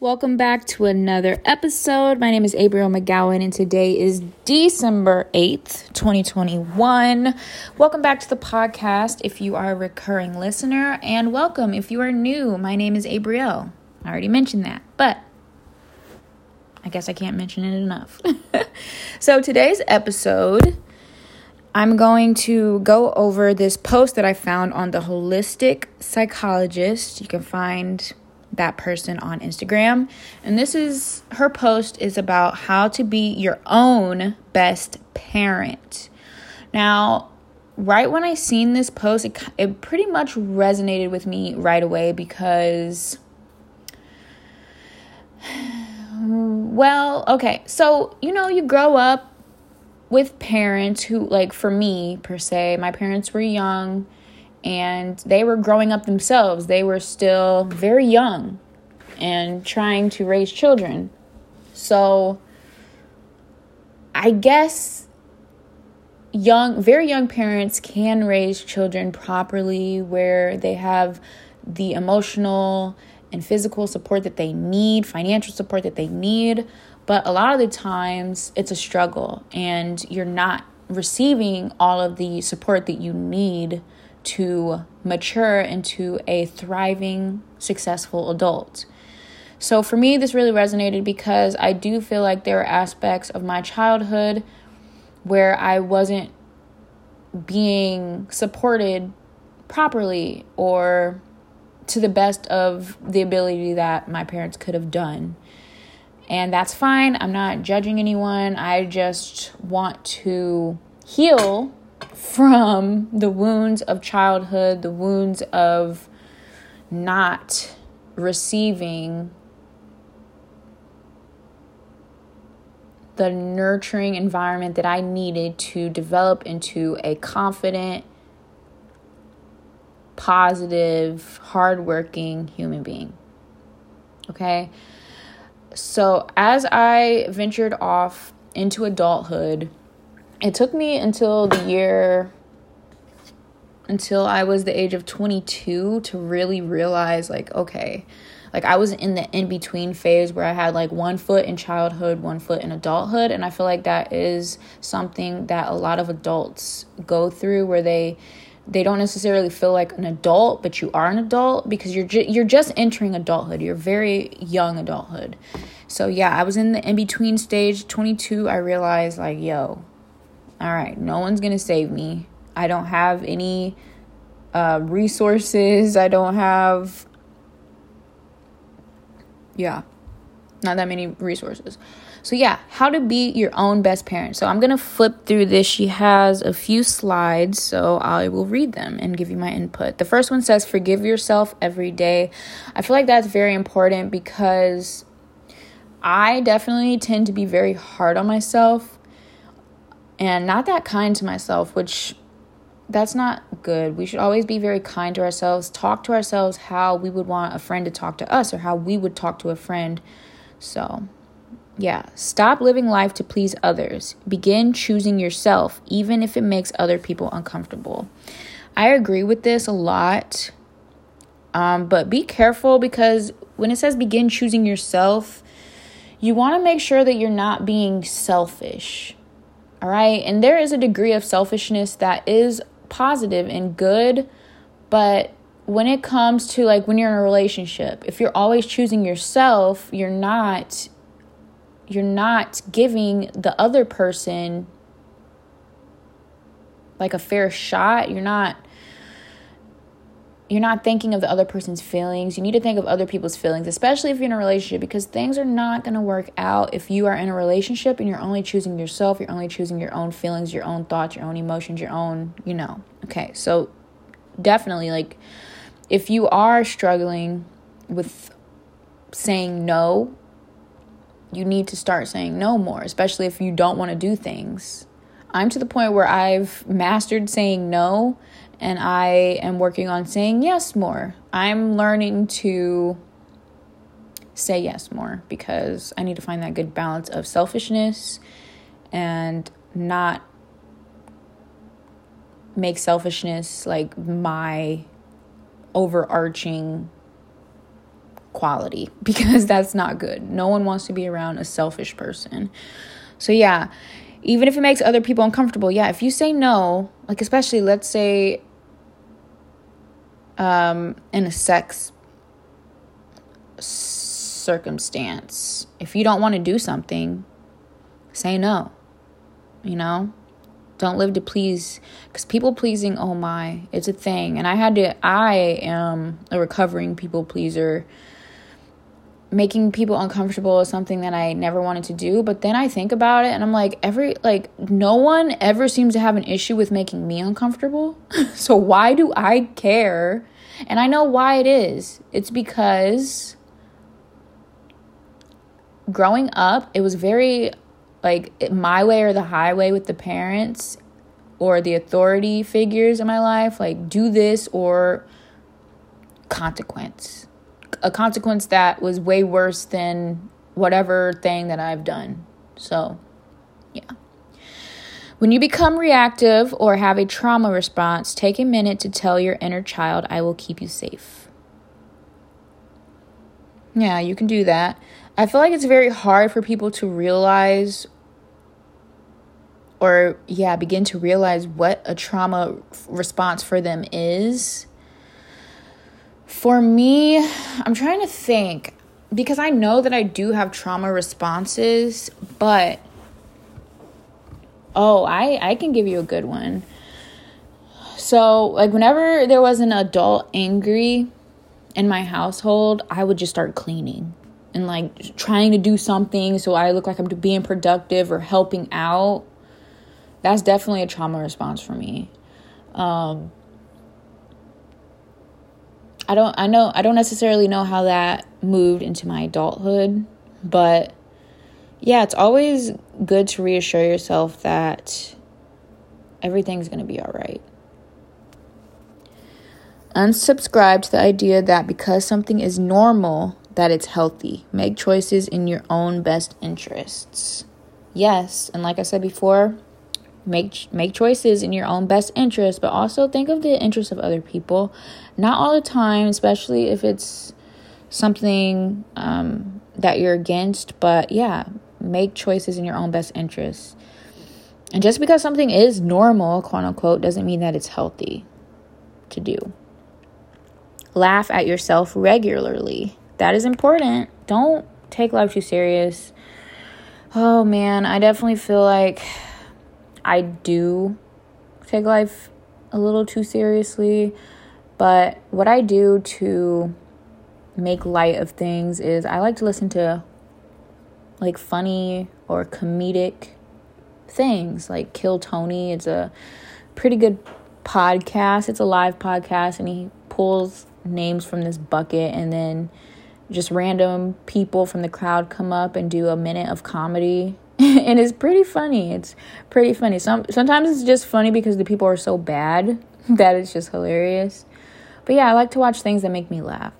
Welcome back to another episode. My name is Abrielle McGowan, and today is December 8th, 2021. Welcome back to the podcast if you are a recurring listener, and welcome if you are new. My name is Abrielle. I already mentioned that, but I guess I can't mention it enough. so, today's episode, I'm going to go over this post that I found on the Holistic Psychologist. You can find that person on Instagram. And this is her post is about how to be your own best parent. Now, right when I seen this post, it, it pretty much resonated with me right away because well, okay. So, you know, you grow up with parents who like for me per se, my parents were young and they were growing up themselves. They were still very young and trying to raise children. So I guess young very young parents can raise children properly where they have the emotional and physical support that they need, financial support that they need, but a lot of the times it's a struggle and you're not receiving all of the support that you need to mature into a thriving, successful adult. So for me, this really resonated because I do feel like there are aspects of my childhood where I wasn't being supported properly or to the best of the ability that my parents could have done. And that's fine. I'm not judging anyone. I just want to heal from the wounds of childhood, the wounds of not receiving the nurturing environment that I needed to develop into a confident, positive, hardworking human being. Okay? So, as I ventured off into adulthood, it took me until the year until I was the age of 22 to really realize like okay like I was in the in between phase where I had like one foot in childhood, one foot in adulthood and I feel like that is something that a lot of adults go through where they they don't necessarily feel like an adult, but you are an adult because you're ju- you're just entering adulthood. You're very young adulthood. So yeah, I was in the in between stage, 22. I realized like, yo, all right, no one's going to save me. I don't have any uh, resources. I don't have, yeah, not that many resources. So, yeah, how to be your own best parent. So, I'm going to flip through this. She has a few slides, so I will read them and give you my input. The first one says, Forgive yourself every day. I feel like that's very important because I definitely tend to be very hard on myself and not that kind to myself, which that's not good. We should always be very kind to ourselves, talk to ourselves how we would want a friend to talk to us or how we would talk to a friend. So, yeah, stop living life to please others. Begin choosing yourself, even if it makes other people uncomfortable. I agree with this a lot, um, but be careful because when it says begin choosing yourself, you want to make sure that you're not being selfish all right. And there is a degree of selfishness that is positive and good. But when it comes to like when you're in a relationship, if you're always choosing yourself, you're not you're not giving the other person like a fair shot. You're not you're not thinking of the other person's feelings. You need to think of other people's feelings, especially if you're in a relationship, because things are not going to work out if you are in a relationship and you're only choosing yourself, you're only choosing your own feelings, your own thoughts, your own emotions, your own, you know. Okay, so definitely, like, if you are struggling with saying no, you need to start saying no more, especially if you don't want to do things. I'm to the point where I've mastered saying no and I am working on saying yes more. I'm learning to say yes more because I need to find that good balance of selfishness and not make selfishness like my overarching quality because that's not good. No one wants to be around a selfish person. So, yeah, even if it makes other people uncomfortable, yeah, if you say no, like, especially let's say um, in a sex circumstance, if you don't want to do something, say no, you know? Don't live to please because people pleasing, oh my, it's a thing. And I had to, I am a recovering people pleaser. Making people uncomfortable is something that I never wanted to do. But then I think about it and I'm like, every, like, no one ever seems to have an issue with making me uncomfortable. so why do I care? And I know why it is. It's because growing up, it was very like my way or the highway with the parents or the authority figures in my life like do this or consequence a consequence that was way worse than whatever thing that I've done. So yeah. When you become reactive or have a trauma response take a minute to tell your inner child I will keep you safe. Yeah you can do that. I feel like it's very hard for people to realize or, yeah, begin to realize what a trauma response for them is. For me, I'm trying to think because I know that I do have trauma responses, but oh, I I can give you a good one. So, like whenever there was an adult angry in my household, I would just start cleaning and like trying to do something so I look like I'm being productive or helping out. That's definitely a trauma response for me. Um, I don't I know I don't necessarily know how that moved into my adulthood, but yeah, it's always good to reassure yourself that everything's going to be all right. Unsubscribe to the idea that because something is normal, that it's healthy. Make choices in your own best interests. Yes, and like I said before, make make choices in your own best interest, but also think of the interests of other people. Not all the time, especially if it's something um, that you're against, but yeah, make choices in your own best interest. And just because something is normal, quote unquote, doesn't mean that it's healthy to do. Laugh at yourself regularly that is important. Don't take life too serious. Oh man, I definitely feel like I do take life a little too seriously. But what I do to make light of things is I like to listen to like funny or comedic things like Kill Tony. It's a pretty good podcast. It's a live podcast and he pulls names from this bucket and then just random people from the crowd come up and do a minute of comedy and it's pretty funny. It's pretty funny. Some sometimes it's just funny because the people are so bad that it's just hilarious. But yeah i like to watch things that make me laugh.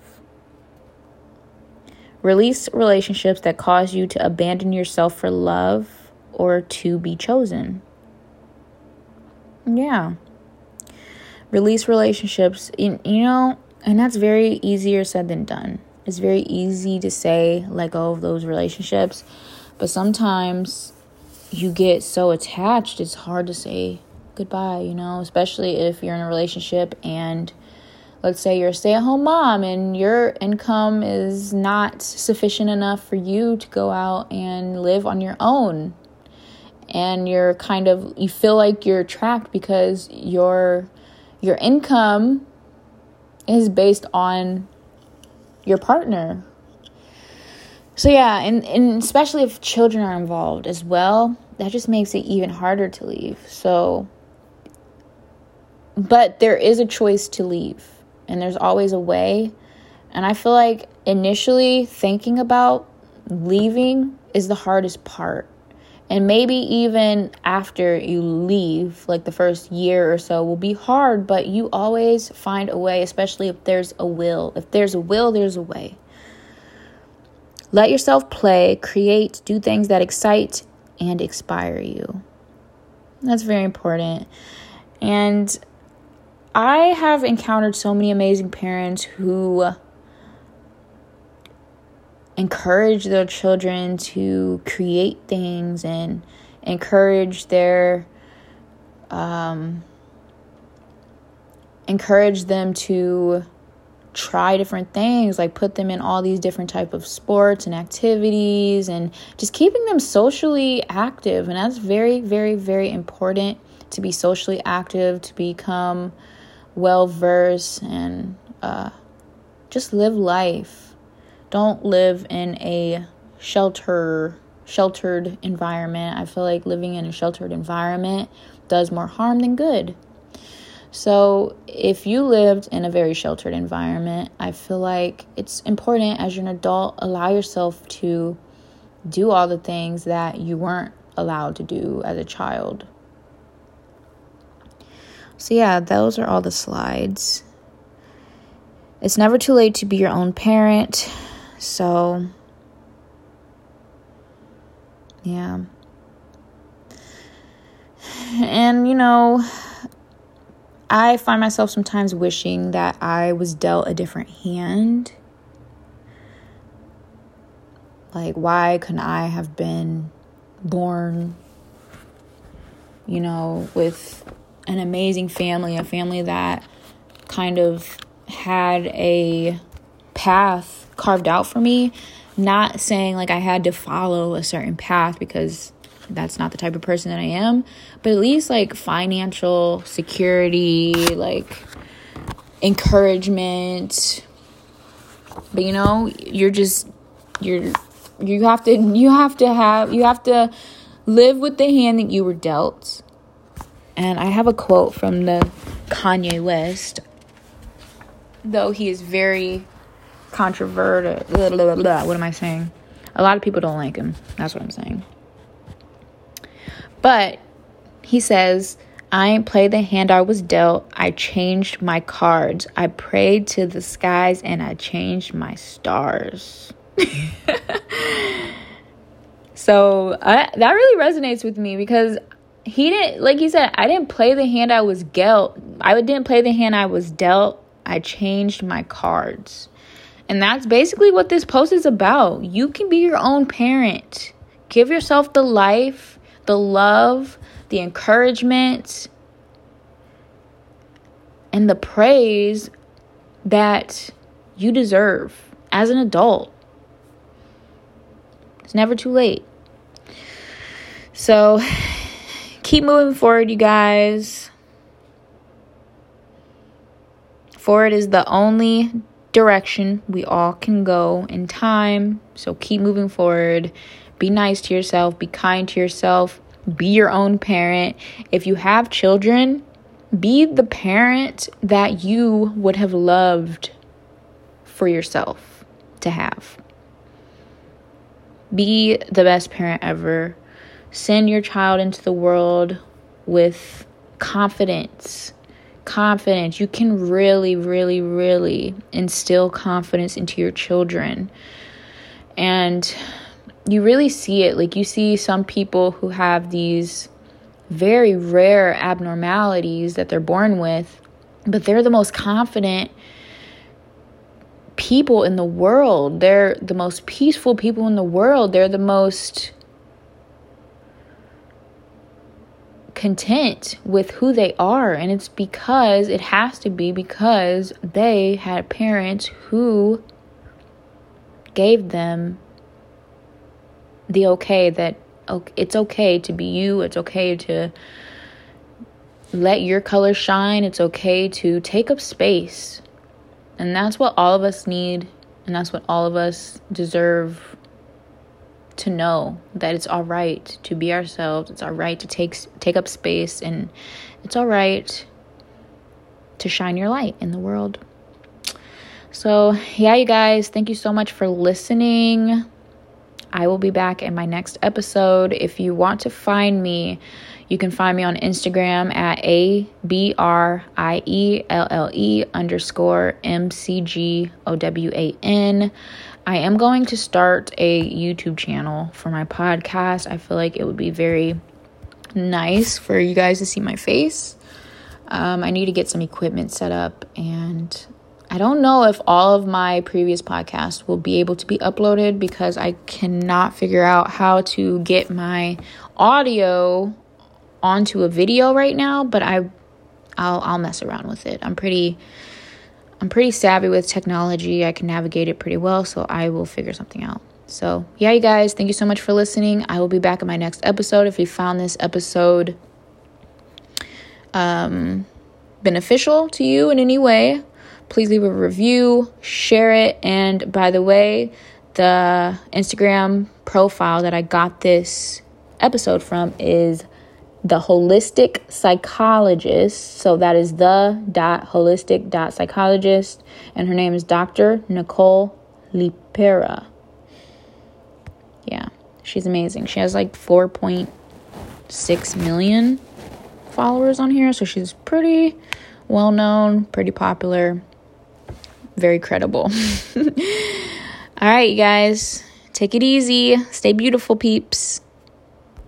Release relationships that cause you to abandon yourself for love or to be chosen. Yeah. Release relationships. You, you know and that's very easier said than done. It's very easy to say let go of those relationships, but sometimes you get so attached, it's hard to say goodbye, you know, especially if you're in a relationship and let's say you're a stay at home mom and your income is not sufficient enough for you to go out and live on your own. And you're kind of you feel like you're trapped because your your income is based on your partner. So yeah, and, and especially if children are involved as well, that just makes it even harder to leave. So but there is a choice to leave and there's always a way. And I feel like initially thinking about leaving is the hardest part. And maybe even after you leave, like the first year or so, will be hard, but you always find a way, especially if there's a will. If there's a will, there's a way. Let yourself play, create, do things that excite and inspire you. That's very important. And I have encountered so many amazing parents who encourage their children to create things and encourage their um, encourage them to try different things like put them in all these different type of sports and activities and just keeping them socially active. And that's very very very important to be socially active to become well versed and uh, just live life. Don't live in a shelter sheltered environment. I feel like living in a sheltered environment does more harm than good so, if you lived in a very sheltered environment, I feel like it's important as an adult, allow yourself to do all the things that you weren't allowed to do as a child. So, yeah, those are all the slides. It's never too late to be your own parent. So, yeah. And, you know, I find myself sometimes wishing that I was dealt a different hand. Like, why couldn't I have been born, you know, with an amazing family, a family that kind of had a path carved out for me? Not saying like I had to follow a certain path because that's not the type of person that I am, but at least like financial security, like encouragement. But you know, you're just you're you have to you have to have you have to live with the hand that you were dealt. And I have a quote from the Kanye West, though he is very controversial. What am I saying? A lot of people don't like him. That's what I'm saying. But he says, I ain't played the hand I was dealt. I changed my cards. I prayed to the skies and I changed my stars. so I, that really resonates with me because he didn't, like he said, I didn't play the hand I was dealt. I didn't play the hand I was dealt. I changed my cards. And that's basically what this post is about. You can be your own parent. Give yourself the life the love, the encouragement, and the praise that you deserve as an adult. It's never too late. So keep moving forward, you guys. Forward is the only direction we all can go in time. So keep moving forward. Be nice to yourself, be kind to yourself, be your own parent. If you have children, be the parent that you would have loved for yourself to have. Be the best parent ever. Send your child into the world with confidence. Confidence. You can really, really, really instill confidence into your children. And you really see it. Like you see some people who have these very rare abnormalities that they're born with, but they're the most confident people in the world. They're the most peaceful people in the world. They're the most content with who they are. And it's because it has to be because they had parents who gave them the okay that it's okay to be you. It's okay to let your color shine. It's okay to take up space. And that's what all of us need. And that's what all of us deserve to know that it's all right to be ourselves. It's all right to take take up space and it's all right to shine your light in the world. So, yeah, you guys, thank you so much for listening. I will be back in my next episode. If you want to find me, you can find me on Instagram at A B R I E L L E underscore M C G O W A N. I am going to start a YouTube channel for my podcast. I feel like it would be very nice for you guys to see my face. Um, I need to get some equipment set up and I don't know if all of my previous podcasts will be able to be uploaded because I cannot figure out how to get my audio onto a video right now, but I I'll I'll mess around with it. I'm pretty I'm pretty savvy with technology. I can navigate it pretty well, so I will figure something out. So, yeah, you guys, thank you so much for listening. I will be back in my next episode. If you found this episode um, beneficial to you in any way, please leave a review, share it. And by the way, the Instagram profile that I got this episode from is the holistic psychologist. So that is the dot holistic dot psychologist. And her name is Dr. Nicole LePera. Yeah, she's amazing. She has like 4.6 million followers on here. So she's pretty well known, pretty popular very credible. All right, you guys, take it easy. Stay beautiful, peeps.